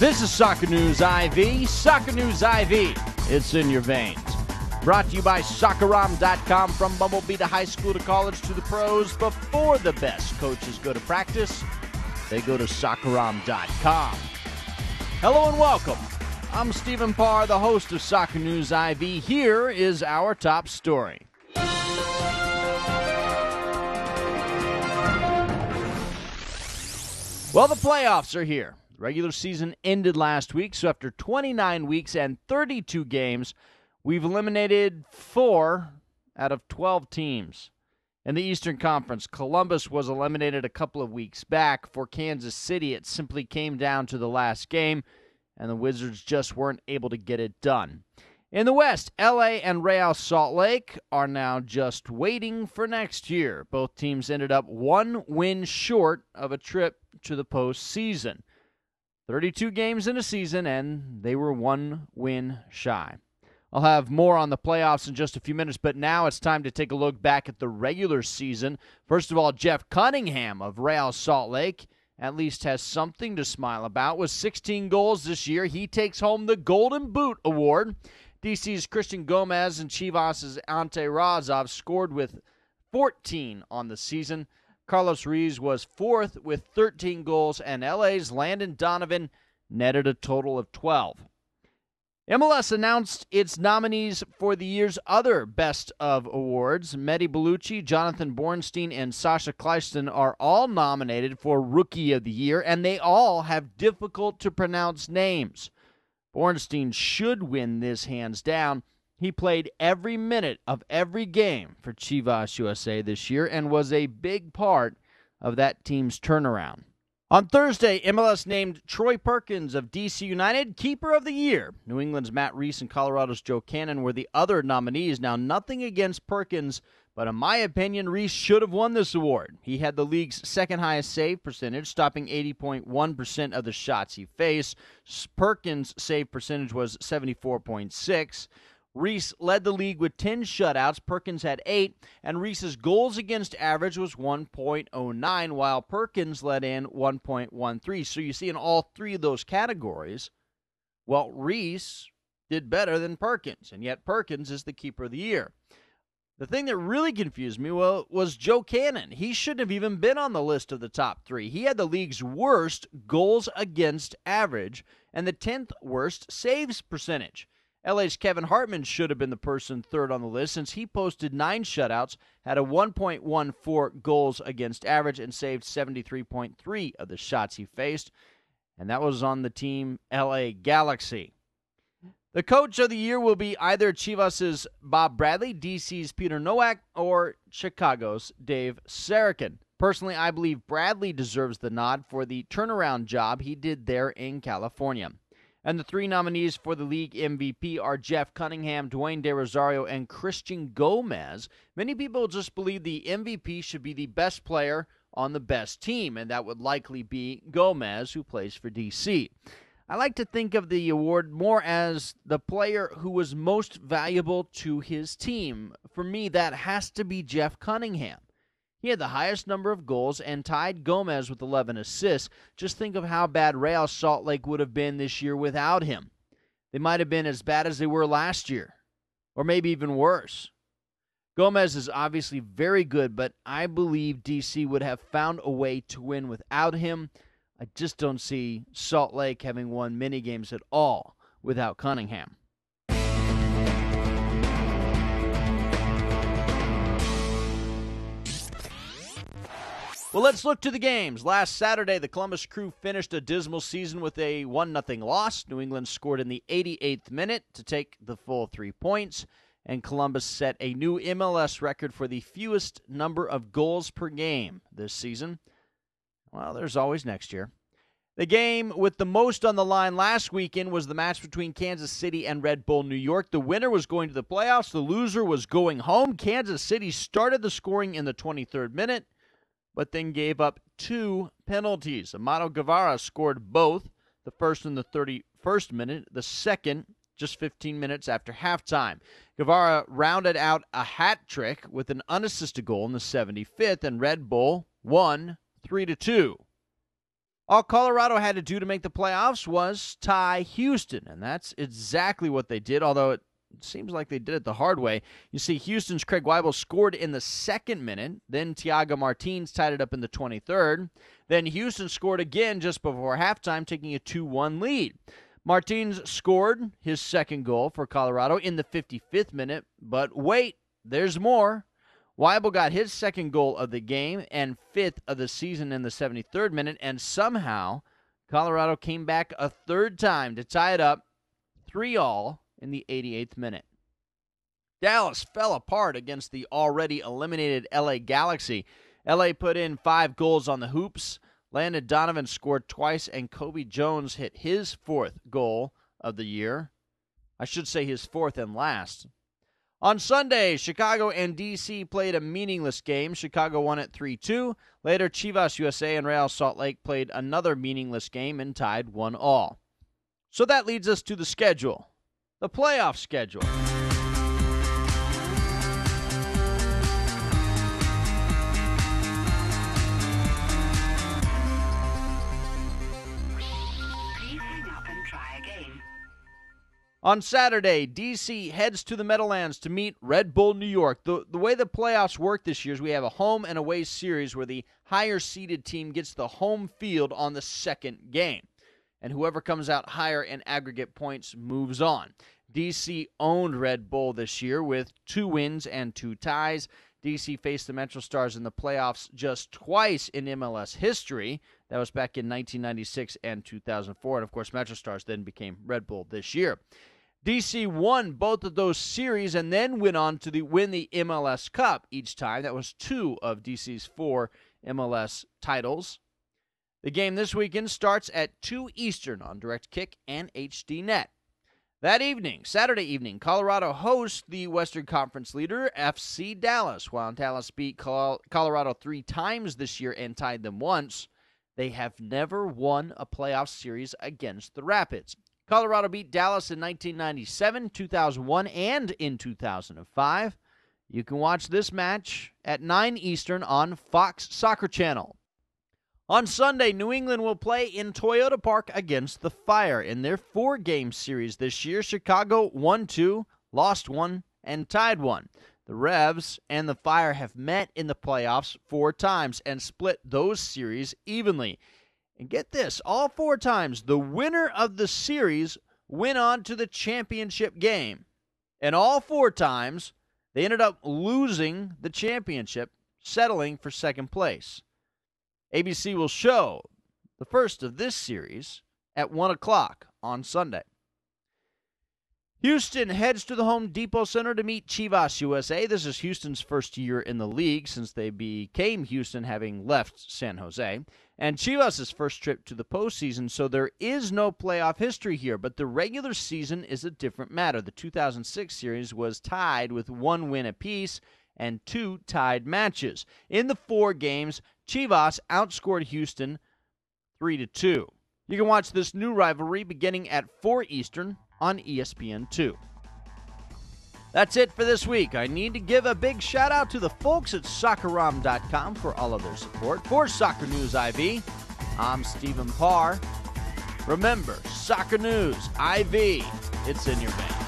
This is Soccer News IV. Soccer News IV. It's in your veins. Brought to you by Soccerom.com from Bumblebee to high school to college to the pros. Before the best coaches go to practice, they go to Soccerom.com. Hello and welcome. I'm Stephen Parr, the host of Soccer News IV. Here is our top story. Well, the playoffs are here. The regular season ended last week, so after 29 weeks and 32 games, we've eliminated four out of 12 teams. In the Eastern Conference, Columbus was eliminated a couple of weeks back. For Kansas City, it simply came down to the last game, and the Wizards just weren't able to get it done. In the West, LA and Real Salt Lake are now just waiting for next year. Both teams ended up one win short of a trip to the postseason. 32 games in a season, and they were one win shy. I'll have more on the playoffs in just a few minutes, but now it's time to take a look back at the regular season. First of all, Jeff Cunningham of Real Salt Lake at least has something to smile about. With 16 goals this year, he takes home the Golden Boot Award. DC's Christian Gomez and Chivas' Ante Razov scored with 14 on the season. Carlos Ruiz was fourth with 13 goals, and LA's Landon Donovan netted a total of 12. MLS announced its nominees for the year's other Best of awards. Mehdi Ballouchy, Jonathan Bornstein, and Sacha Kljestan are all nominated for Rookie of the Year, and they all have difficult to pronounce names. Bornstein should win this hands down. He played every minute of every game for Chivas USA this year and was a big part of that team's turnaround. On Thursday, MLS named Troy Perkins of DC United Keeper of the Year. New England's Matt Reis and Colorado's Joe Cannon were the other nominees. Now, nothing against Perkins, but in my opinion, Reis should have won this award. He had the league's second highest save percentage, stopping 80.1% of the shots he faced. Perkins' save percentage was 74.6. Reis led the league with 10 shutouts. Perkins had 8, and Reis's goals against average was 1.09, while Perkins led in 1.13. So you see, in all three of those categories, well, Reis did better than Perkins, and yet Perkins is the keeper of the year. The thing that really confused me well, was Joe Cannon. He shouldn't have even been on the list of the top three. He had the league's worst goals against average and the 10th worst saves percentage. LA's Kevin Hartman should have been the person third on the list since he posted nine shutouts, had a 1.14 goals against average, and saved 73.3 of the shots he faced. And that was on the team LA Galaxy. The coach of the year will be either Chivas' Bob Bradley, DC's Peter Nowak, or Chicago's Dave Sarachan. Personally, I believe Bradley deserves the nod for the turnaround job he did there in California. And the three nominees for the league MVP are Jeff Cunningham, Dwayne De Rosario, and Christian Gomez. Many people just believe the MVP should be the best player on the best team, and that would likely be Gomez, who plays for DC. I like to think of the award more as the player who was most valuable to his team. For me, that has to be Jeff Cunningham. He had the highest number of goals and tied Gomez with 11 assists. Just think of how bad Real Salt Lake would have been this year without him. They might have been as bad as they were last year, or maybe even worse. Gomez is obviously very good, but I believe DC would have found a way to win without him. I just don't see Salt Lake having won many games at all without Cunningham. Well, let's look to the games. Last Saturday, the Columbus Crew finished a dismal season with a 1 0 loss. New England scored in the 88th minute to take the full three points, and Columbus set a new MLS record for the fewest number of goals per game this season. Well, there's always next year. The game with the most on the line last weekend was the match between Kansas City and Red Bull New York. The winner was going to the playoffs, the loser was going home. Kansas City started the scoring in the 23rd minute but then gave up two penalties. Amado Guevara scored both, the first in the 31st minute, the second just 15 minutes after halftime. Guevara rounded out a hat trick with an unassisted goal in the 75th, and Red Bull won 3 to 2. All Colorado had to do to make the playoffs was tie Houston, and that's exactly what they did, although it seems like they did it the hard way. You see, Houston's Craig Waibel scored in the second minute, then Tiago Martins tied it up in the 23rd. Then Houston scored again just before halftime, taking a 2 1 lead. Martins scored his second goal for Colorado in the 55th minute, but wait, there's more. Waibel got his second goal of the game and fifth of the season in the 73rd minute, and somehow Colorado came back a third time to tie it up 3 all in the 88th minute. Dallas fell apart against the already eliminated LA Galaxy. LA put in five goals on the hoops. Landon Donovan scored twice, and Cobi Jones hit his fourth goal of the year. I should say his fourth and last. On Sunday, Chicago and DC played a meaningless game. Chicago won it 3 2. Later, Chivas USA and Real Salt Lake played another meaningless game and tied 1 all. So that leads us to the schedule, the playoff schedule. On Saturday, DC heads to the Meadowlands to meet Red Bull New York. The, the way the playoffs work this year is we have a home and away series where the higher seeded team gets the home field on the second game. And whoever comes out higher in aggregate points moves on. DC owned Red Bull this year with two wins and two ties. DC faced the Metro Stars in the playoffs just twice in MLS history. That was back in 1996 and 2004. And of course, Metro Stars then became Red Bull this year. DC won both of those series and then went on to the, win the MLS Cup each time. That was two of DC's four MLS titles. The game this weekend starts at 2 Eastern on Direct Kick and HDNet. That evening, Saturday evening, Colorado hosts the Western Conference leader, FC Dallas. While Dallas beat Colorado three times this year and tied them once, they have never won a playoff series against the Rapids. Colorado beat Dallas in 1997, 2001, and in 2005. You can watch this match at 9 Eastern on Fox Soccer Channel. On Sunday, New England will play in Toyota Park against the Fire in their four game series this year. Chicago won two, lost one, and tied one. The Revs and the Fire have met in the playoffs four times and split those series evenly. And get this all four times, the winner of the series went on to the championship game. And all four times, they ended up losing the championship, settling for second place. ABC will show the first of this series at 1 o'clock on Sunday. Houston heads to the Home Depot Center to meet Chivas USA. This is Houston's first year in the league since they became Houston, having left San Jose. And Chivas' first trip to the postseason, so there is no playoff history here, but the regular season is a different matter. The 2006 series was tied with one win apiece and two tied matches. In the four games, Chivas outscored Houston 3 to 2. You can watch this new rivalry beginning at 4 Eastern on ESPN2. That's it for this week. I need to give a big shout out to the folks at soccerom.com for all of their support. For Soccer News IV, I'm Stephen Parr. Remember, Soccer News IV, it's in your veins.